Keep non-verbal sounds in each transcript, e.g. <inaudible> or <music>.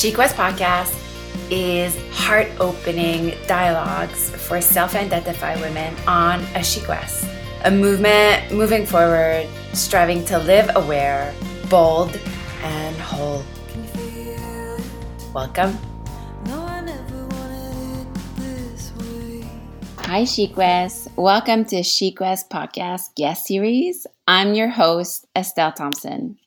SheQuest Podcast is heart opening dialogues for self identified women on a SheQuest, a movement moving forward, striving to live aware, bold, and whole. Welcome. Hi, SheQuest. Welcome to SheQuest Podcast Guest Series. I'm your host, Estelle Thompson.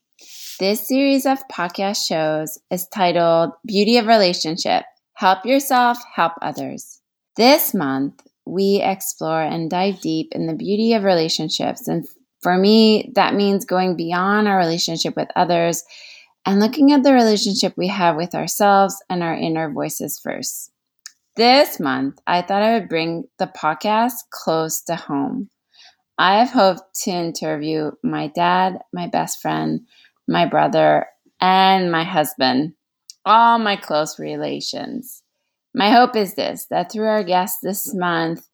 This series of podcast shows is titled Beauty of Relationship Help Yourself, Help Others. This month, we explore and dive deep in the beauty of relationships. And for me, that means going beyond our relationship with others and looking at the relationship we have with ourselves and our inner voices first. This month, I thought I would bring the podcast close to home. I have hoped to interview my dad, my best friend, my brother, and my husband, all my close relations. My hope is this that through our guests this month,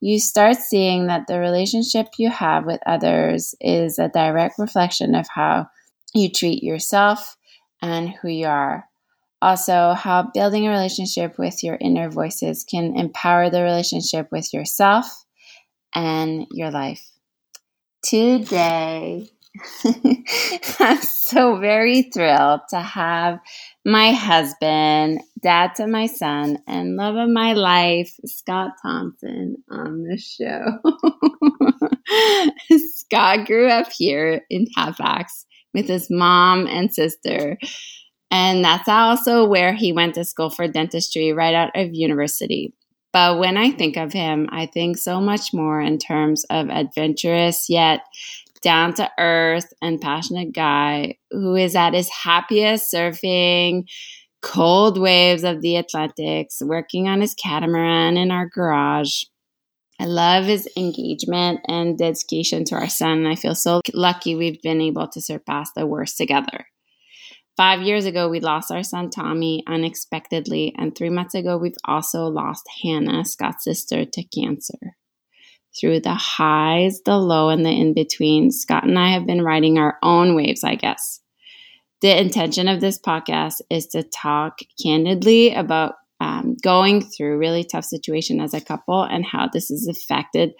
you start seeing that the relationship you have with others is a direct reflection of how you treat yourself and who you are. Also, how building a relationship with your inner voices can empower the relationship with yourself and your life. Today, <laughs> I'm so very thrilled to have my husband, dad to my son, and love of my life, Scott Thompson, on the show. <laughs> Scott grew up here in Halifax with his mom and sister. And that's also where he went to school for dentistry right out of university. But when I think of him, I think so much more in terms of adventurous yet down to earth and passionate guy who is at his happiest surfing cold waves of the Atlantics, working on his catamaran in our garage. I love his engagement and dedication to our son. I feel so lucky we've been able to surpass the worst together. Five years ago, we lost our son Tommy unexpectedly. And three months ago, we've also lost Hannah, Scott's sister, to cancer through the highs, the low, and the in between, Scott and I have been riding our own waves, I guess. The intention of this podcast is to talk candidly about um, going through really tough situation as a couple and how this has affected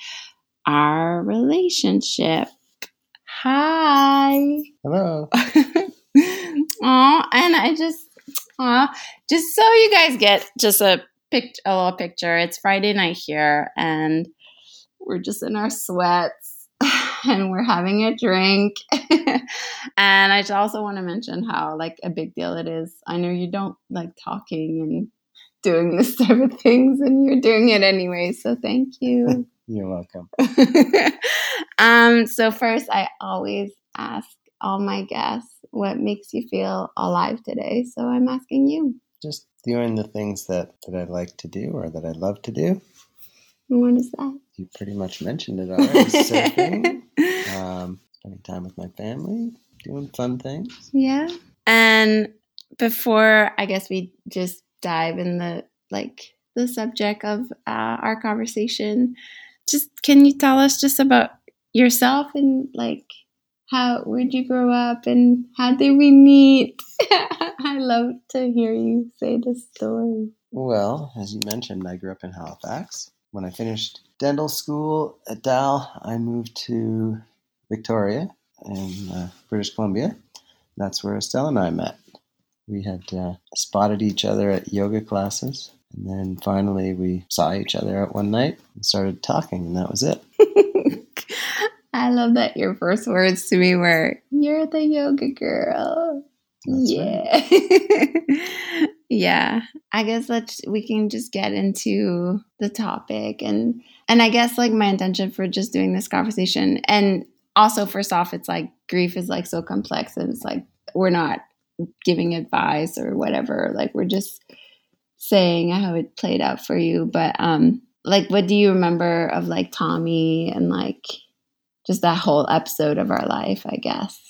our relationship. Hi. Hello. <laughs> Oh, and I just, oh, just so you guys get just a pic, a little picture. It's Friday night here, and we're just in our sweats <laughs> and we're having a drink. <laughs> and I also want to mention how like a big deal it is. I know you don't like talking and doing this <laughs> type of things and you're doing it anyway. So thank you. You're welcome. um so first I always ask all my guests what makes you feel alive today. So I'm asking you. Just doing the things that that I like to do or that I love to do. What is that? You pretty much mentioned it already. Surfing, <laughs> um, spending time with my family, doing fun things. Yeah. And before I guess we just dive in the like the subject of uh, our conversation, just can you tell us just about yourself and like how where'd you grow up and how did we meet? <laughs> I love to hear you say the story. Well, as you mentioned, I grew up in Halifax. When I finished dental school at Dal, I moved to Victoria in uh, British Columbia. That's where Estelle and I met. We had uh, spotted each other at yoga classes, and then finally we saw each other out one night and started talking, and that was it. <laughs> I love that your first words to me were, You're the yoga girl. That's yeah. <laughs> yeah. I guess let's we can just get into the topic and and I guess like my intention for just doing this conversation and also first off it's like grief is like so complex and it's like we're not giving advice or whatever like we're just saying how it played out for you but um like what do you remember of like Tommy and like just that whole episode of our life I guess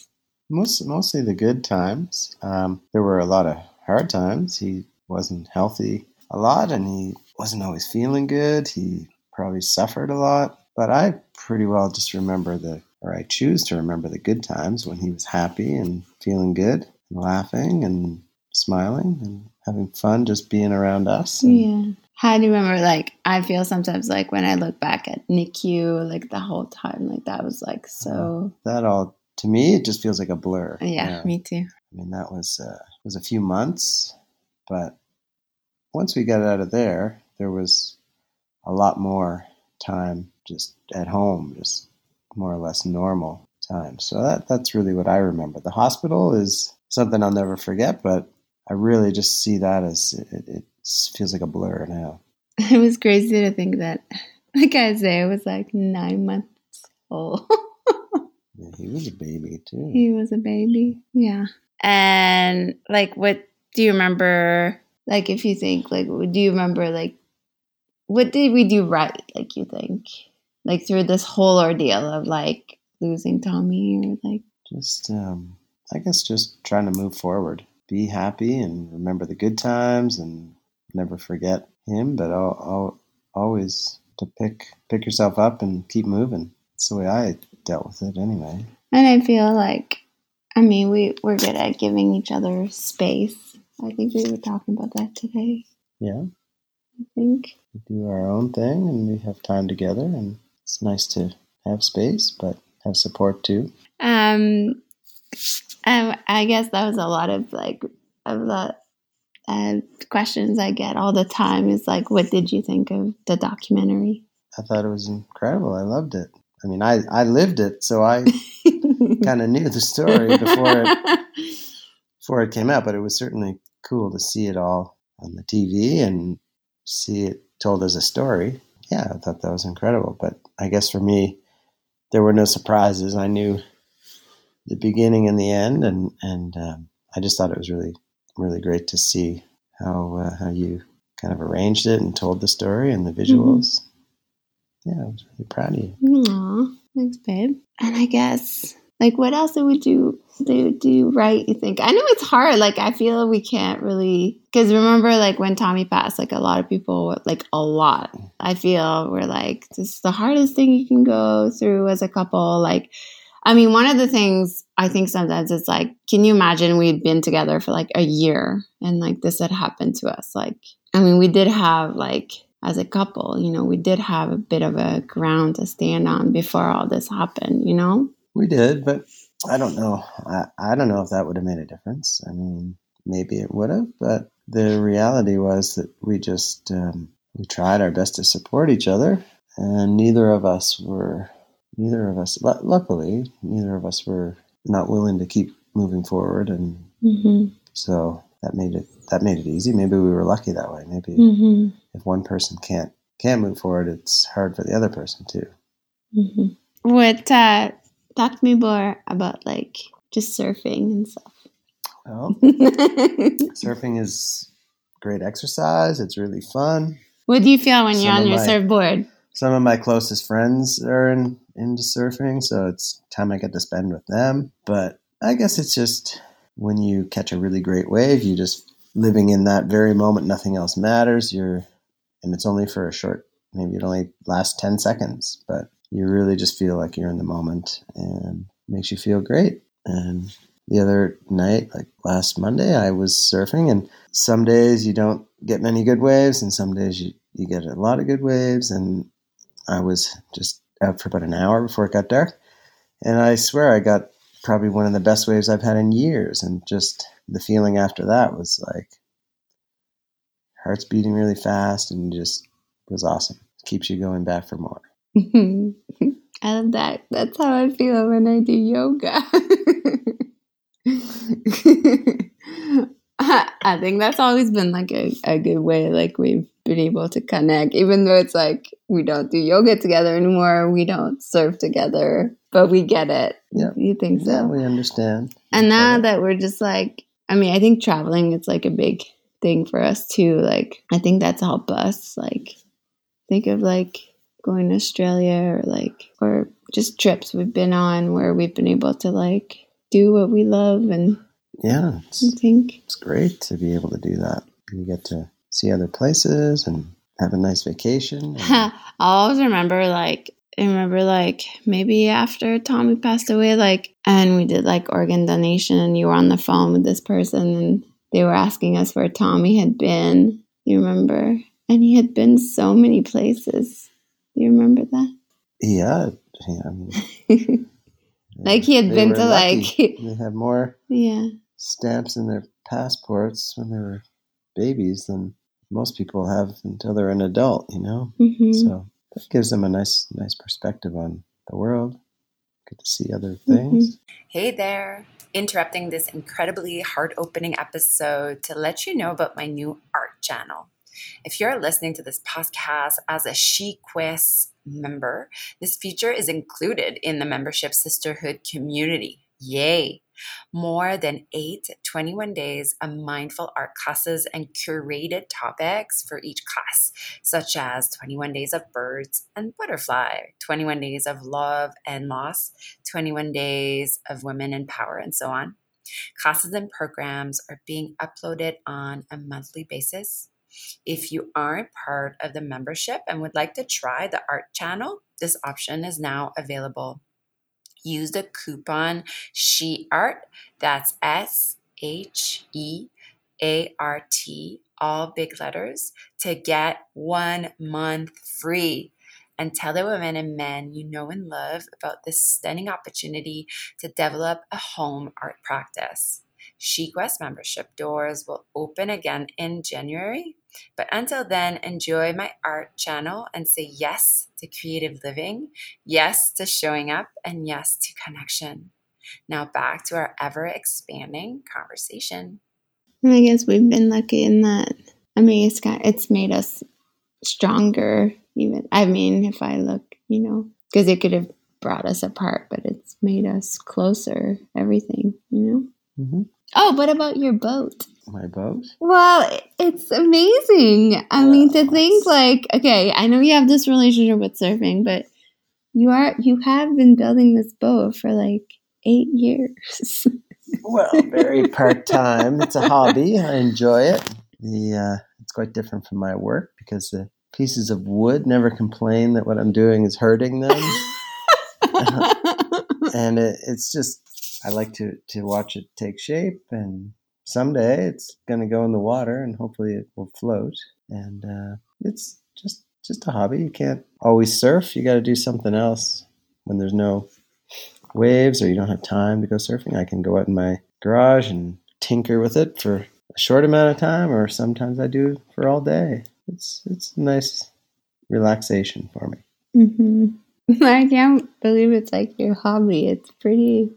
Most, mostly the good times. Um, there were a lot of hard times. He wasn't healthy a lot and he wasn't always feeling good. He probably suffered a lot. But I pretty well just remember the, or I choose to remember the good times when he was happy and feeling good and laughing and smiling and having fun, just being around us. yeah. How do you remember? Like, I feel sometimes like when I look back at NICU, like the whole time, like that was like so. That all to me, it just feels like a blur. Yeah, me too. I mean, that was uh, was a few months, but once we got out of there, there was a lot more time just at home, just more or less normal time. So that that's really what I remember. The hospital is something I'll never forget, but I really just see that as it, it feels like a blur now. <laughs> It was crazy to think that, like I say, I was like nine months old. <laughs> Yeah, he was a baby too. he was a baby. Yeah. And like, what do you remember? Like, if you think, like, do you remember, like, what did we do right? Like, you think, like, through this whole ordeal of like losing Tommy, or like, Just, um, I guess, just trying to move forward, be happy, and remember the good times, and never forget him. But I'll, I'll always to pick pick yourself up and keep moving. That's the way I dealt with it, anyway. and I feel like, I mean, we we're good at giving each other space. I think we were talking about that today. Yeah, I think. we do our own thing, and we have time together, and it's nice to have space, but have support too. Um, um, I guess that was a lot of like of the uh, questions I get all the time. Is like, what did you think of the documentary? I thought it was incredible. I loved it. I mean, I I lived it, so I <laughs> kind of knew the story before it before it came out, but it was certainly cool to see it all on the TV and see it told as a story. Yeah, I thought that was incredible. But I guess for me, there were no surprises. I knew the beginning and the end, and and um, I just thought it was really really great to see how uh, how you kind of arranged it and told the story and the visuals. Yeah, I was really proud of you. Aw, thanks, babe. And I guess, like, what else would you do, do right, you think? I know it's hard. Like, I feel we can't really, because remember, like, when Tommy passed, like, a lot of people, like, a lot, I feel were like, this is the hardest thing you can go through as a couple. Like, I mean, one of the things I think sometimes it's like, can you imagine we'd been together for like a year and like this had happened to us? Like, I mean, we did have like, as a couple, you know, we did have a bit of a ground to stand on before all this happened, you know? We did, but I don't know. I, I don't know if that would have made a difference. I mean, maybe it would have, but the reality was that we just um, we tried our best to support each other, and neither of us were neither of us. lu- Luckily, neither of us were not willing to keep moving forward, and Mm-hmm. so that made it that made it easy. Maybe we were lucky that way. Maybe Mm-hmm. If one person can't can't move forward, it's hard for the other person too. Mm-hmm. What, uh, talk to me more about like just surfing and stuff. Well, <laughs> surfing is great exercise. It's really fun. what do you feel when you're on your my- surfboard? some of my closest friends are in, into surfing, so it's time I get to spend with them. But I guess it's just when you catch a really great wave, you just living in that very moment. Nothing else matters. You're, and it's only for a short. Maybe it only lasts ten seconds, but you really just feel like you're in the moment, and makes you feel great. And the other night, like last Monday, I was surfing, and some days you don't get many good waves, and some days you, you get a lot of good waves. And I was just out for about an hour before it got dark. And I swear I got probably one of the best waves I've had in years. And just the feeling after that was like heart's beating really fast and just was awesome. Keeps you going back for more. <laughs> I love that. That's how I feel when I do yoga. <laughs> I think that's always been like a, a good way, like we've been able to connect, even though it's like we don't do yoga together anymore, we don't surf together, but we get it. Yeah. You think so? Yeah, we understand. And now that we're just like, I mean, I think traveling it's like a big thing for us too. Like, I think that's helped us. Like, think of like going to Australia or like, or just trips we've been on where we've been able to like do what we love. And yeah, I it's, think, it's great to be able to do that. You get to see other places and have a nice vacation. <laughs> I always remember like, I remember like maybe after Tommy passed away, like, and we did like organ donation and you were on the phone with this person and they were asking us where Tommy had been. You remember? And he had been so many places. You remember that? Yeah, yeah I mean, <laughs> like he had been to lucky. like they had more yeah. stamps in their passports when they were babies than most people have until they're an adult. You know, hmm so that gives them a nice, nice perspective on the world. Get to see other mm-hmm. things. Hey there! Interrupting this incredibly heart opening episode to let you know about my new art channel. If you're listening to this podcast as a SheQuest member, this feature is included in the membership sisterhood community. Yay! More than eight 21 days of mindful art classes and curated topics for each class, such as 21 days of birds and butterfly, 21 days of love and loss, 21 days of women in power, and so on. Classes and programs are being uploaded on a monthly basis. If you aren't part of the membership and would like to try the art channel, this option is now available. Use the coupon SHEART, that's S H E A R T, all big letters, to get one month free. And tell the women and men you know and love about this stunning opportunity to develop a home art practice. SheQuest membership doors will open again in January. But until then, enjoy my art channel and say yes to creative living, yes to showing up, and yes to connection. Now back to our ever expanding conversation. And I guess we've been lucky in that. I mean, it's got it's made us stronger. Even I mean, if I look, you know, because it could have brought us apart, but it's made us closer. Everything, you know. hmm Oh, what about your boat? My boat. Well, it's amazing. I mean, to think like, okay, I know you have this relationship with surfing, but you are you have been building this boat for like eight years. <laughs> Well, very part time. It's a hobby. I enjoy it. The uh, it's quite different from my work because the pieces of wood never complain that what I'm doing is hurting them, <laughs> <laughs> and it, it's just I like to to watch it take shape. And someday it's going to go in the water, and hopefully it will float. And uh, it's just just a hobby. You can't always surf. You got to do something else when there's no waves or you don't have time to go surfing, I can go out in my garage and tinker with it for a short amount of time, or sometimes I do for all day. It's it's nice relaxation for me. hmm <laughs> I can't believe it's like your hobby. It's pretty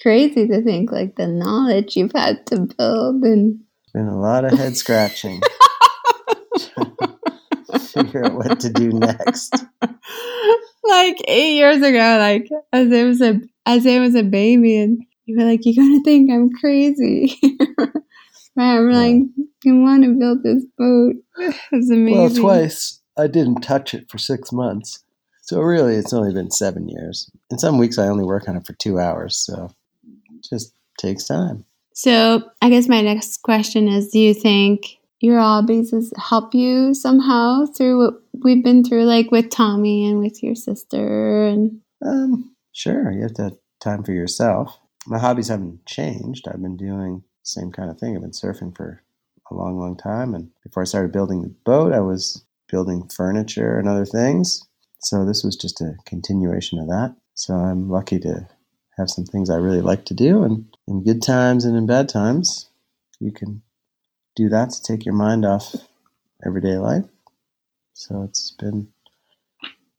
crazy to think like the knowledge you've had to build and It's been a lot of head scratching. <laughs> Figure out what to do next. like eight years ago, like as it was a as it was a baby, and you were like, "You're gonna think I'm crazy." <laughs> right? I'm like, "I want to build this boat." <laughs> It's amazing. Well, twice I didn't touch it for six months. So really, it's only been seven years. In some weeks, I only work on it for two hours. So just takes time. So I guess my next question is: Do you think your hobbies has help you somehow through what we've been through, like with Tommy and with your sister? And Um, sure, you have to have time for yourself. My hobbies haven't changed. I've been doing the same kind of thing. I've been surfing for a long, long time. And before I started building the boat, I was building furniture and other things. So this was just a continuation of that. So I'm lucky to have some things I really like to do. And in good times and in bad times, you can do that to take your mind off everyday life. So it's been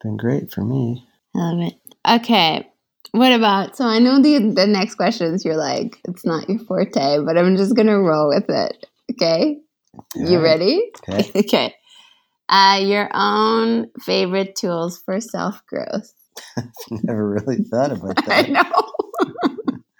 been great for me. I love it. Okay. What about so I know the the next questions you're like, it's not your forte, but I'm just gonna roll with it. Okay? You ready? Okay. <laughs> okay. Uh your own favorite tools for self growth. <laughs> Never really thought about <laughs> that. I know.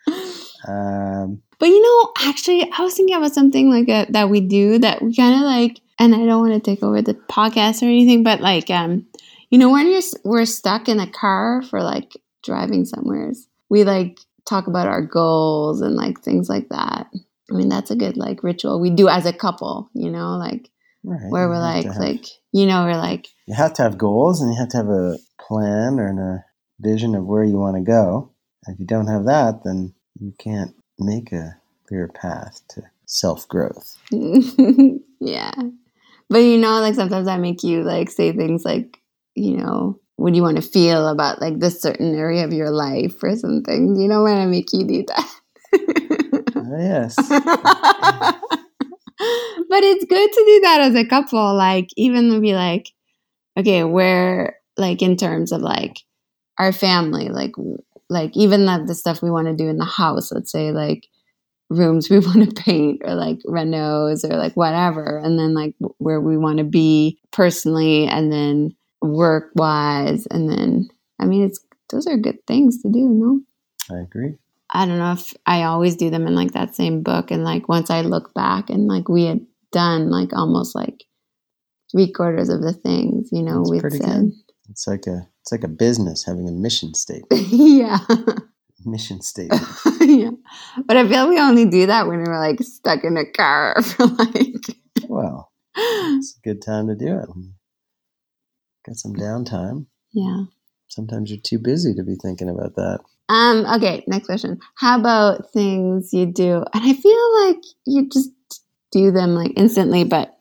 <laughs> Um, But you know, actually, I was thinking about something like a, that we do that we kind of like, and I don't want to take over the podcast or anything, but like, um, you know, when you're we're stuck in a car for like driving somewhere, we like talk about our goals and like things like that. I mean, that's a good like ritual we do as a couple, you know, like right. where we're like, have- like, you know, we're like, you have to have goals and you have to have a plan or a vision of where you want to go. If you don't have that, then you can't make a clear path to self growth. <laughs> yeah. But you know, like sometimes I make you like say things like, you know, what do you want to feel about like this certain area of your life or something? You know when I make you do that? Oh, yes. <laughs> but it's good to do that as a couple. Like even to be like, okay, where like in terms of like our family, like like even the, the stuff we want to do in the house, let's say like rooms <laughs> we want to paint or like renos or like whatever and then like where we want to be personally and then work wise and then i mean it's those are good things to do no I agree. i don't know if i always do them in like that same book and like once i look back and like we had done like almost like three quarters of the things you know pretty said good. It's like a it's like a business having a mission statement. <laughs> yeah mission <laughs> statement. yeah but i feel we only do that when we're like stuck in a car <laughs> for like Well, it's a good time to do it. Got some downtime. yeah Sometimes you're too busy to be thinking about that. Um, okay, next question. How about things you do? And I feel like you just do them like instantly, but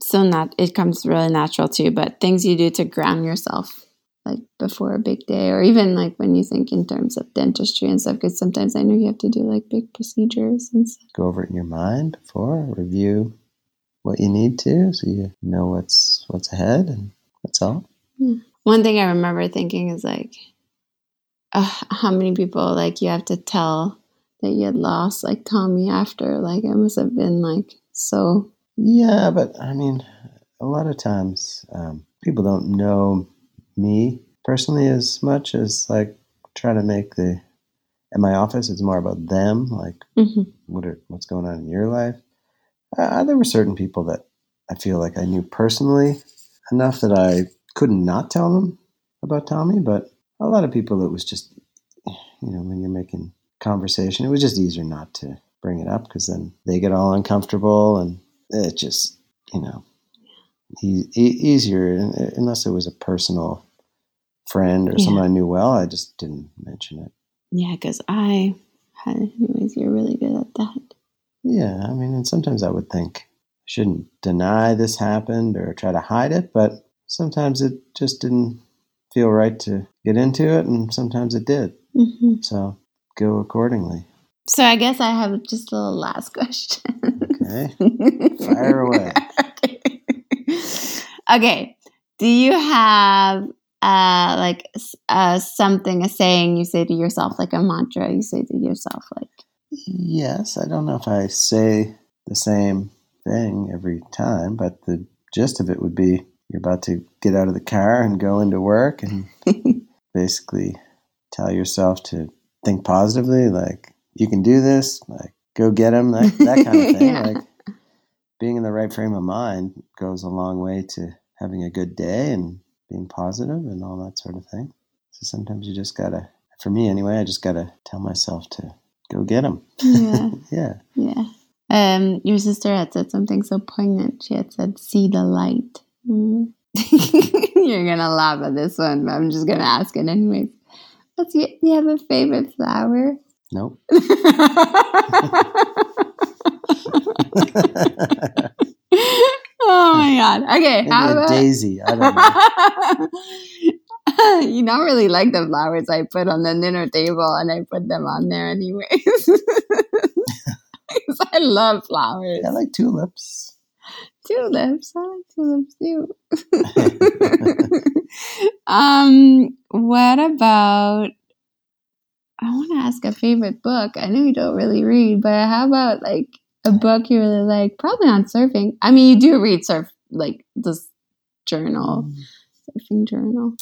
so not it comes really natural too, but things you do to ground yourself like before a big day or even like when you think in terms of dentistry and stuff because sometimes I know you have to do like big procedures and stuff. Go over it in your mind before, review what you need to, so you know what's what's ahead, and that's all. One thing I remember thinking is like uh, how many people like you have to tell that you had lost like Tommy after like it must have been like so Yeah, but I mean, a lot of times um, people don't know me personally as much as like trying to make the at my office. It's more about them, like Mhm. what are what's going on in your life. Uh, there were certain people that I feel like I knew personally enough that I couldn't not tell them about Tommy, but a lot of people it was just you know when you're making conversation, it was just easier not to bring it up because then they get all uncomfortable and it just you know e- e- easier unless it was a personal friend or Yeah. someone I knew well. I just didn't mention it. Yeah, because I had, anyways, you're really good at that. Yeah, I mean, and sometimes I would think I shouldn't deny this happened or try to hide it, but sometimes it just didn't feel right to get into it, and sometimes it did. hmm So go accordingly. So I guess I have just a last <laughs> question. Okay, fire away. <laughs> okay. okay. Do you have uh like uh something a saying you say to yourself like a mantra you say to yourself like Yes, I don't know if I say the same thing every time, but the gist of it would be you're about to get out of the car and go into work and <laughs> basically tell yourself to think positively, like you can do this, like go get them, that, that kind of <laughs> thing. Yeah. Like being in the right frame of mind goes a long way to having a good day and being positive and all that sort of thing. So sometimes you just gotta, for me anyway, I just gotta tell myself to go get them. yeah <laughs> yeah. yeah um your sister had said something so poignant she had said see the light Mm. <laughs> you're gonna laugh at this one but i'm just gonna ask it anyways what's your, do you have a favorite flower Nope. <laughs> oh my god okay Maybe how a about daisy. I don't know. <laughs> you don't really like the flowers I put on the dinner table, and I put them on there anyways. <laughs> I love flowers. I like tulips. tulips. I like tulips too. um, what about? I want to ask a favorite book. I know you don't really read, but how about like a book you really like? Probably on surfing. I mean, you do read surf like this journal, surfing journal.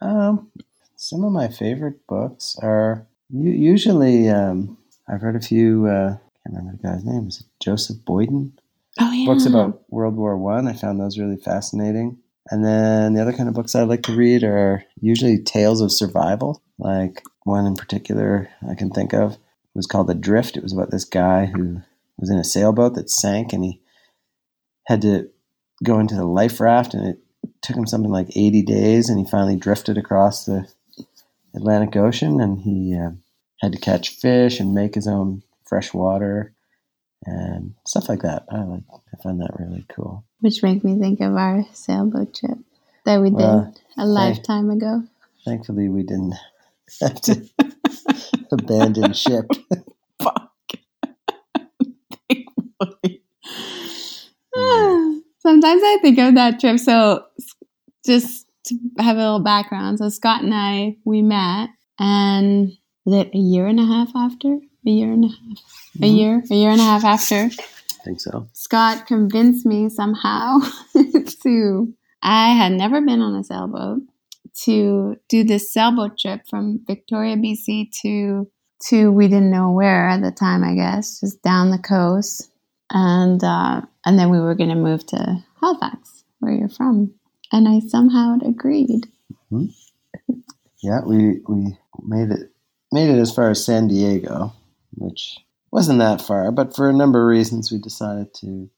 Um, some of my favorite books are usually um, I've read a few. Uh, can't remember the guy's name. Is it Joseph Boyden? Oh yeah, Books about World War One. I. found those really fascinating. And then the other kind of books I like to read are usually tales of survival. Like one in particular I can think of was called Adrift. It was about this guy who was in a sailboat that sank, and he had to go into the life raft, and it took him something like 80 days, and he finally drifted across the Atlantic Ocean, and he uh, had to catch fish and make his own fresh water, and stuff like that. I like I find that really cool. Which makes me think of our sailboat trip that we did Well, a lifetime ago. Thankfully, we didn't <laughs> have to abandon ship. <laughs> <sighs> Sometimes I think of that trip. So, just to have a little background. So, Scott and I, we met, and was it a year and a half after? A year and a half? A Mhm. year? A year and a half after? I think so. Scott convinced me somehow <laughs> to, I had never been on a sailboat, to do this sailboat trip from Victoria, BC to, to we didn't know where at the time, I guess, just down the coast. And, uh, and then we were going to move to Halifax, where you're from. And I somehow agreed. Yeah, we we made it made it as far as San Diego, which wasn't that far, but for a number of reasons, we decided to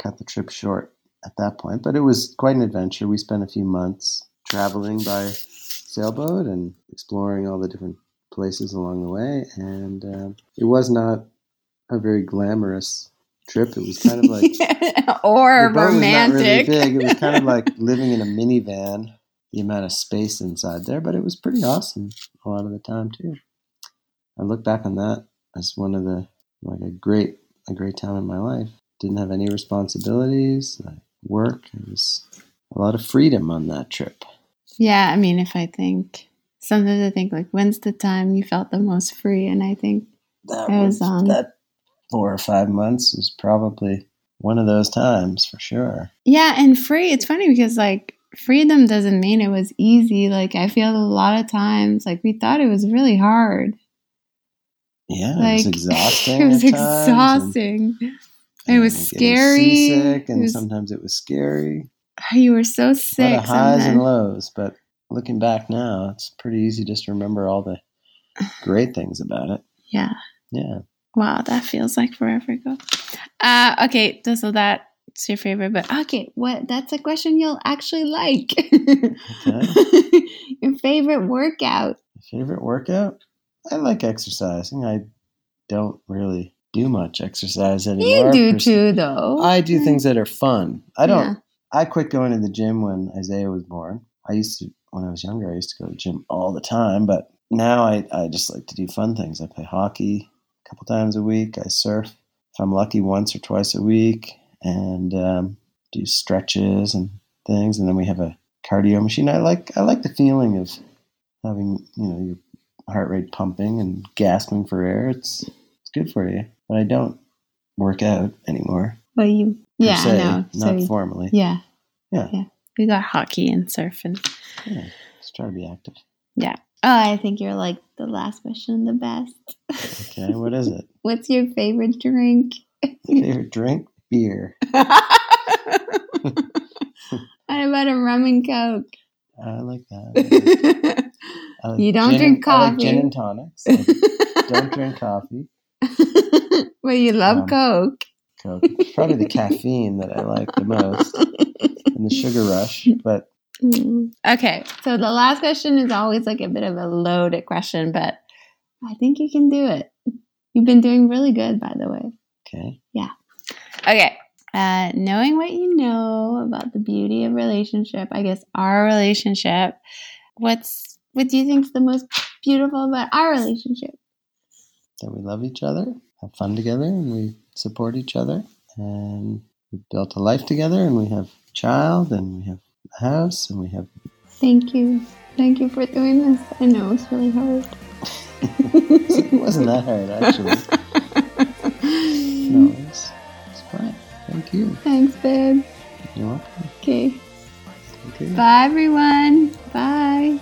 cut the trip short at that point. But it was quite an adventure. We spent a few months traveling by sailboat and exploring all the different places along the way, and um, it was not a very glamorous trip. It was kind of like <laughs> or the boat was not really romantic. big. It was kind of like <laughs> living in a minivan. The amount of space inside there, but it was pretty awesome a lot of the time too. I look back on that as one of the like a great a great time in my life. Didn't have any responsibilities, like work. It was a lot of freedom on that trip. Yeah, I mean, if I think sometimes I think like, when's the time you felt the most free? And I think, That It was, on um, that four or five months was probably one of those times for sure. yeah, and free. It's funny because like freedom doesn't mean it was easy. Like I feel a lot of times like we thought it was really hard. Yeah, Like it was <laughs> exhausting. it was times, and- exhausting. it was scary. seasick, and It was- sometimes it was scary. <laughs> You were so sick. highs and lows, but looking back now, it's pretty easy just to remember all the <sighs> great things about it. Yeah. Yeah. Wow, that feels like forever ago. Uh, okay, so, so that's your favorite, but okay, what? That's a question you'll actually like. okay. <laughs> your favorite workout? Favorite workout? I like exercising. I don't really do much exercise anymore. You do too, though. I do things that are fun. I don't. Yeah. I quit going to the gym when Isaiah was born. I used to, when I was younger, I used to go to the gym all the time, but now I, I just like to do fun things. I play hockey a couple times a week. I surf, if I'm lucky, once or twice a week, and um, do stretches and things. And then we have a cardio machine. I like I like the feeling of having you know your heart rate pumping and gasping for air. It's it's good for you. But I don't work out anymore. Well, you. Yeah, se, I know. So Not you- formally. yeah. Yeah. Yeah. We got hockey and surfing. Yeah, just try to be active. Yeah. Oh, I think you're like the last question, the best. Okay, what is it? <laughs> What's your favorite drink? Favorite drink? Beer. <laughs> what about a rum and coke? I like that. <laughs> I like You don't gin drink coffee. I like gin and tonics. I don't drink coffee. well, you love Um, Coke. Coke. It's probably the caffeine that I like the most and the sugar rush. But Mm. Okay, so the last question is always like a bit of a loaded question, but I think you can do it. You've been doing really good, by the way. okay. Yeah. Okay. Uh, knowing what you know about the beauty of relationship, I guess our relationship, what's what do you think is the most beautiful about our relationship? That we love each other, have fun together, and we support each other. And we've built a life together, and we have a child, and we have a house, and we have. Thank you. Thank you for doing this. I know it's really hard. <laughs> it wasn't that hard, actually. No, it's, it's fine. Thank you. Thanks, babe. You're welcome. Okay. Okay. Bye, everyone. Bye.